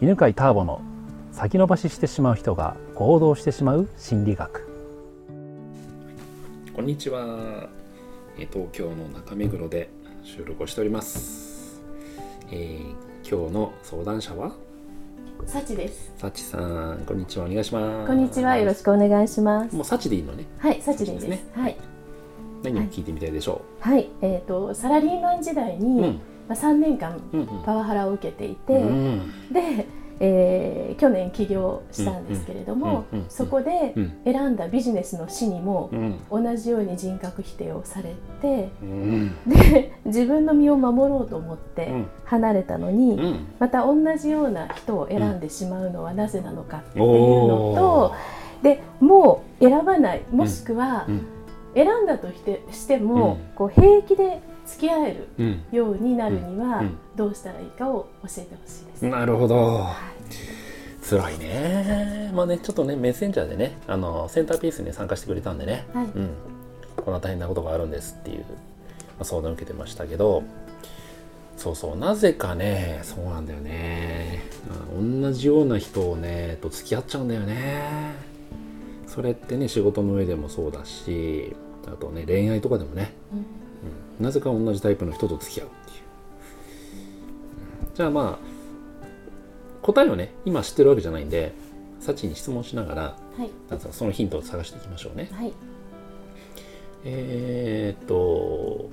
犬飼ターボの先延ばししてしまう人が行動してしまう心理学こんにちはえー東京の中目黒で収録をしております、えー今日の相談者は？サチです。さちさんこんにちはお願いしますこんにちは。よろしくお願いします。もうさちでいいのねはい、サチでいいです。そうですはい。何を聞いてみたいでしょはい。えっ、とサラリーマン時代う、に、うんまあ三年間うんパワハラを受けていて、うん。で、えー去年起業したんですけれども、うんうんうんそこでうん。選んだビジネスの師にもうん。同じように人格否定をされて、うん。で自分の身を守ろうと思ってうん。離れたのに、うん。また同じような人を選んでしまうのはなぜなのかっていうのと、でもう選ばない。もしくはうん。選んだとしてしても、うん。こう平気で付き合えるうん。ようになるにはうん。どうしたらいいかを教えてほしいです。なるほど。はい。辛いね。まあねちょっとねメッセンジャーでねあのセンターピースに参加してくれたんでね、はい。うん、こんな大変なことがあるんですっていう、まあ、相談を受けてましたけど。そうそうなぜかねそうなんだよね、うん同じような人をねと付き合っちゃうんだよね。それってね仕事の上でもそうだしあとね恋愛とかでもね、うん。うん。なぜか同じタイプの人と付き合うっていう、うん。じゃあまあ答えをね今知ってるわけじゃないんでサチに質問しながらはい。そのヒントを探していきましょうね。はい。えーっと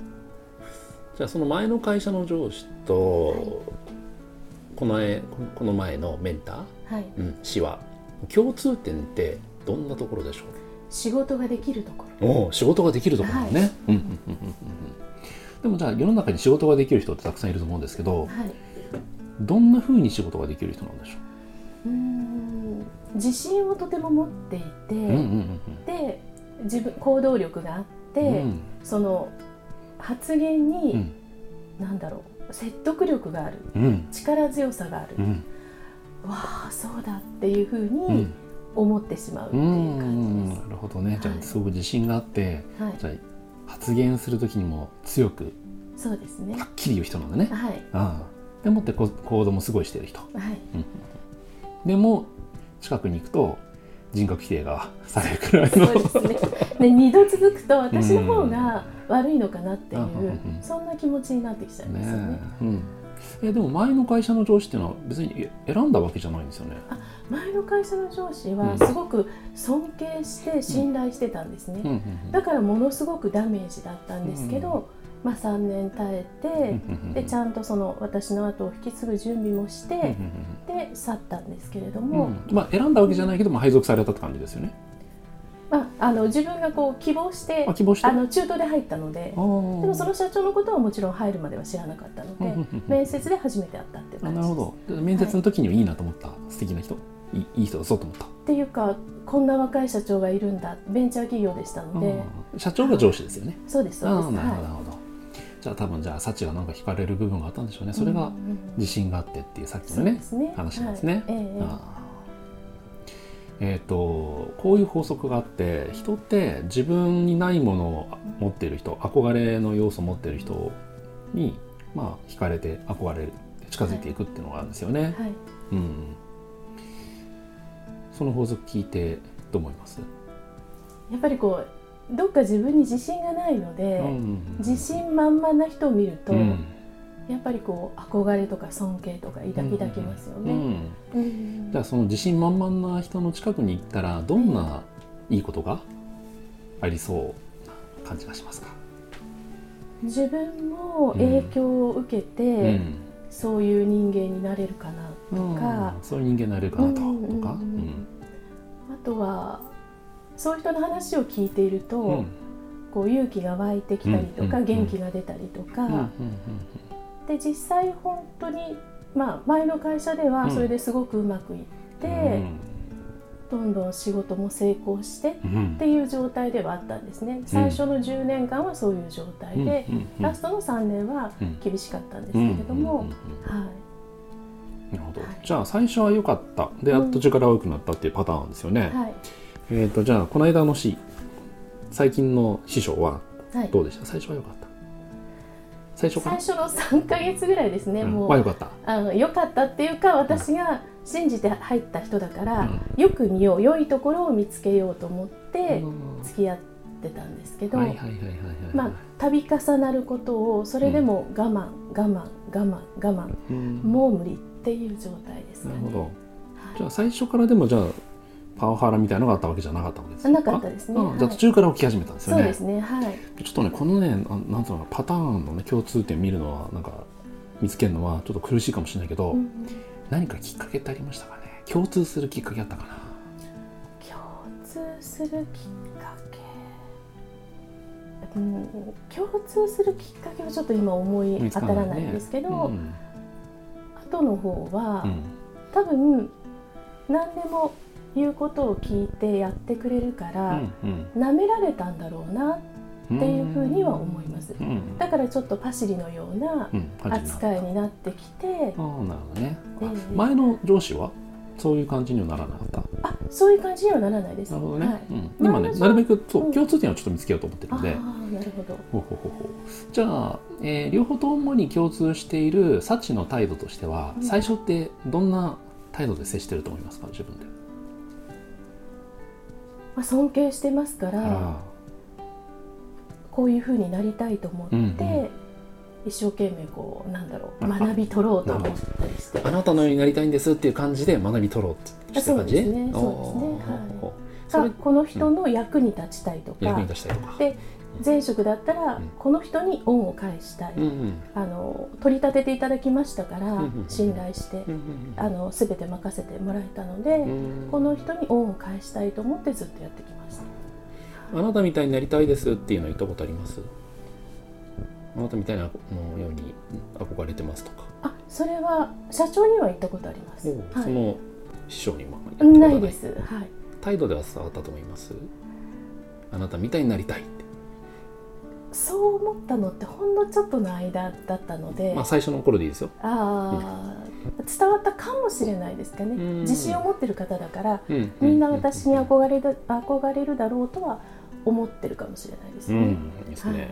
じゃあその前の会社の上司と、はい。この前この前のメンター、はい。うん、氏は共通点ってどんなところでしょ仕事ができるところ。うおう仕事ができるところだね、はい。うんうんうんうんうん。でもじゃあ世の中に仕事ができる人ってたくさんいると思うんですけどはい。どんな風に仕事ができる人なんでしょう？ーん自信をとても持っていて、う、うんうんうん。で自分行動力があって、うん。その発言に、うん。なんだろう説得力がある。うん。力強さがある、うん。わあそうだっていうふううにん思ってしまうってういうん感じなるほどねじゃはいあすごく自信があって、です。はい、じゃあ発言する時にも強くそうですねは。っきり言う人なんだね。はいああでもってこ行動もすごいしてる人。はいでも近くに行くと人格否定がされるくらいの。そうですね。で二度続くと私の方が悪いのかなっていう、うんうんうんそんな気持ちになってきちゃいますよね。うんえでも前の会社の上司っていうのは別に選んだわけじゃないんですよね。前の会社の上司うん。はすごく尊敬して信頼してたんですね。うんうんだからものすごくダメージだったんですけど、まあ3年耐えて、うんでちゃんとその私の後を引き継ぐ準備もして、うんうんで去ったんですけれどうんも、うん。まあ選んだわけじゃないけども配属されたって感じですよね。まあ、あの自分がこう希望してあの中途で入ったのででもその社長のことはもちろん入るまでは知らなかったので、うんうんうん面接で初めて会ったっていうあ感じです。なるほど。で面接の時にはいいなと思った、素敵な人いいいい人だぞと思った。っていうかこんな若い社長がいるんだ。ベンチャー企業でしたので、うん社長が上司ですよね。そうですそうです。なるほどなはるほど。じゃあ多分じゃあサチがなんか惹かれる部分があったんでしょうね。いそれが自信があってっていうさっきそのねう話なんですね。はい。ええええ。ああえっ、とこういう法則があって人って自分にないものを持っている人憧れの要素を持っている人にまあ惹かれて憧れる近づいていくっていうのがあるんですよね。はいうん。その法則聞いてどう思います？やっぱりこうどっか自分に自信がないので、うん自信満々な人を見ると、うんやっぱりこう憧れとか尊敬とか抱き抱きますよね。うん。うん。じゃあその自信満々な人の近くに行ったらどんないいことがありそうな感じがしますか、自分も影響を受けて、うん。そういう人間になれるかなとか、うん。そういう人間になれるかなと、うんうんうん。とか、あとはそういう人の話を聞いていると、うん。こう勇気が湧いてきたりとか、うんうん元気が出たりとか、うんうんで実際本当に、まあ、前の会社ではうん。それですごくうまくいって、どんどん仕事も成功してっうん。うんていう状態ではあったんですね。最初の10年間はそういう状態で、うん。うん。うん。ラストの3年はうん。厳しかったんですけれども、うん。うん。うん。うん。はい。なるほど、はい。じゃあ最初は良かった。でやっと力が良くなったっていうパターンですよね、はい。えっ、とじゃあこの間の師最近の師匠ははい。どうでした？最初は良かった最初最初の3ヶ月ぐらいですね、うん。もう。は良かった。あの良かったっていうか私が信じて入った人だから、よく見よう良いところを見つけようと思って付き合ってたんですけど、まあ度重なることをそれでも我慢、我慢我慢我慢うん。もう無理っていう状態ですかね。なるほど。はい。じゃあ最初からでもじゃあパワハラみたいなのがあったわけじゃなかったわけですなかったですね。じゃあ途中から起き始めたんですよね。そうですね。はい。ちょっとねこのねあなんていうのかパターンのね共通点見るのはなんか見つけるのはちょっと苦しいかもしれないけど、うん何かきっかけってありましたかね？共通するきっかけあったかな？共通するきっかけ、うん、共通するきっかけはちょっと今思い当たらないんですけど、うん。後の方は、うん。多分何でも言うことを聞いてやってくれるから、うん舐められたんだろうなうんっていうふうには思います、うんだからちょっとパシリのような扱いになってきて、ああなるほどね、前の上司はそういう感じにはならなかった？あそういう感じにはならないです。なるほどね、はい。うん、今ねなるべくそう、うん。共通点をちょっと見つけようと思ってるああのでなるほど。ほうほうほうほう。じゃあ、えー両方ともに共通しているサチの態度としては、うん。最初ってどんな態度で接してると思いますか？自分で、まあ、尊敬してますから、あこういうふうになりたいと思って、うんうん。一生懸命こうなんだろうあ学び取ろうと思ったりして。ああなたのようになりたいんですっていう感じで学び取ろうって感じ？そうですね。そうですね。はいがこの人の役に立ちたいとか、役に立ちたいとか。で前職だったら、うん。この人に恩を返したい、うんうん。あの取り立てていただきましたから、うんうん信頼して、うんあの全て任せてもらえたので、うん。うんこの人に恩を返したいと思ってずっとやってきました。あなたみたいになりたいですっていうの言ったことあります？あなたみたいなのように憧れてますとか、あそれは社長には言ったことあります。はい、その師匠にもないです。はい。態度では伝わったと思います？あなたみたいになりたいって。そう思ったのってほんのちょっとの間だったので、まあ最初の頃でいいですよ、ああ伝わったかもしれないですかね、うん。自信を持ってる方だからうん。みんな私に憧れる憧れるだろうとは思ってるかもしれないですね。うん。いいですね、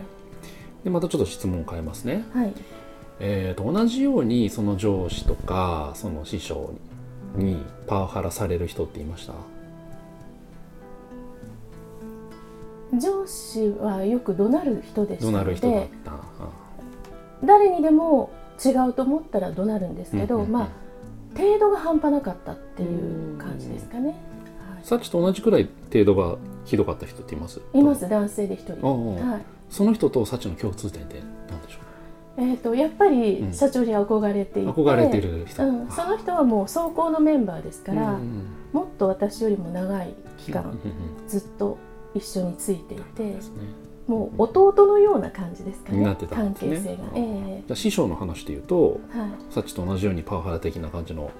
でまたちょっと質問を変えますね。はい、はいえー、と同じようにその上司とかその師匠にパワハラされる人っていました上司はよく怒鳴る人でした。誰にでも違うと思ったら怒鳴るんですけど、うんうんうん。まあ程度が半端なかったっていう感じですかね。さっきと同じくらい程度がひどかった人っています？います。男性で一人。はい。その人とサチの共通点って何でしょえー、とやっぱりうん。社長に憧れていて、う憧れてる人、うん、その人はもう走行のメンバーですから、うんうんもっと私よりも長い期間、うんうん。ずっと一緒についていてね。もう弟のような感じですかね。になってたんですね。関係性が、えじゃあ師匠の話で言うとえはい。サチと同じようにパワハラ的な感じの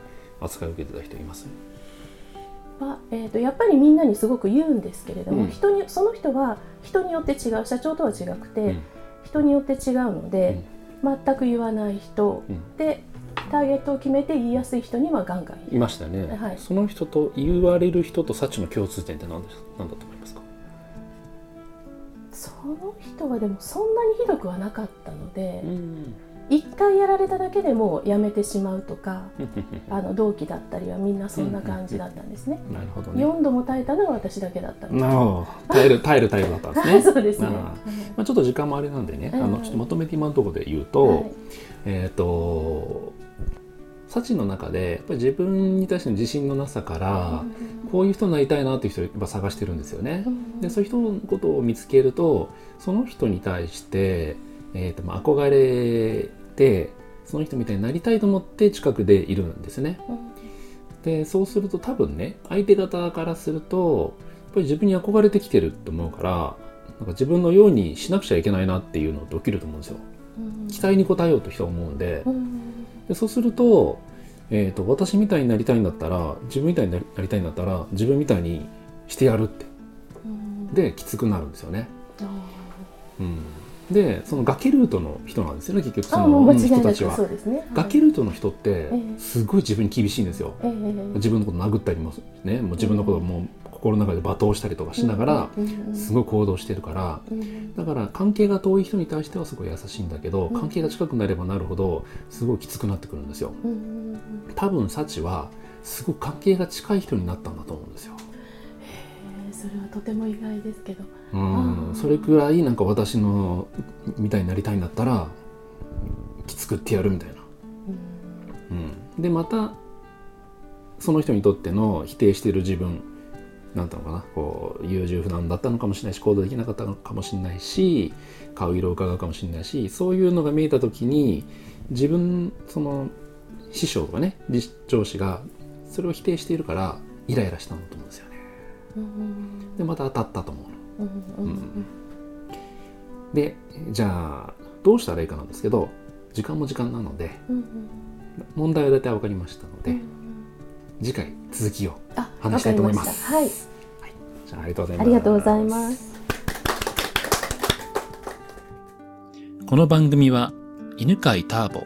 扱いを受けてた人います？はえー、とやっぱりみんなにすごく言うんですけれども、うん。人にその人は人によって違う社長とは違くて、うん。人によって違うので、全く言わない人。うん。でターゲットを決めて言いやすい人にはガンガンいましたね、はい。その人と言われる人とサチの共通点って何です何だと思いますか？その人はでもそんなにひどくはなかったのでん。一、回やられただけでもうやめてしまうとか あの同期だったりはみんなそんな感じだったんですね。なるほどね。4度も耐えたのは私だけだったなるほど。耐える耐えるタイプだったんですね。そうですね。まあ、ちょっと時間もあれなんでね、うん。あのちょっとまとめて今のところで言うと、はい。えっ、とサチの中でやっぱり自分に対しての自信のなさから、こういう人になりたいなっていう人をやっぱ探してるんですよね。うんでそういう人のことを見つけるとその人に対して、えーとまあ、憧れてその人みたいになりたいと思って近くでいるんですね。うんでそうすると多分ね相手方からするとやっぱり自分に憧れてきてると思うからなんか自分のようにしなくちゃいけないなっていうのって起きると思うんですよ。うん期待に応えようと人は思うんでうんでそうすると,、えー、と私みたいになりたいんだったら自分みたいになりたいんだったら自分みたいにしてやるって。うん。できつくなるんですよね。あうん、でその崖ルートの人なんですよね結局その人たちは。崖ルートの人ってええ。すごい自分に厳しいんですよ。ええ自分のこと殴ったりもね。もう自分のことをもう心の中で罵倒したりとかしながらすごい行動してるからい、うん。だから関係が遠い人に対してはすごい優しいんだけどうん。関係が近くなればなるほどすごいきつくなってくるんですよ。うん多分サチはすごく関係が近い人になったんだと思うんですよ。えーそれはとても意外ですけど。うんそれくらいなんか私のみたいになりたいんだったらきつくってやるみたいな。うんうん、でまたその人にとっての否定している自分なんていうのかなこう優柔不断だったのかもしれないし行動できなかったのかもしれないし顔色を伺うかもしれないしそういうのが見えた時に自分その師匠とかね理上司がそれを否定しているからイライラしたんだと思うんですよね。うんでまた当たったと思うの。うんうんうんでじゃあどうしたらいいかなんですけど時間も時間なのでうん問題は大体分かりましたので、うん次回続きをあ話したいと思います。わかりした。はい、じゃあありがとうございます。ありがとうございます。この番組は犬飼ターボ、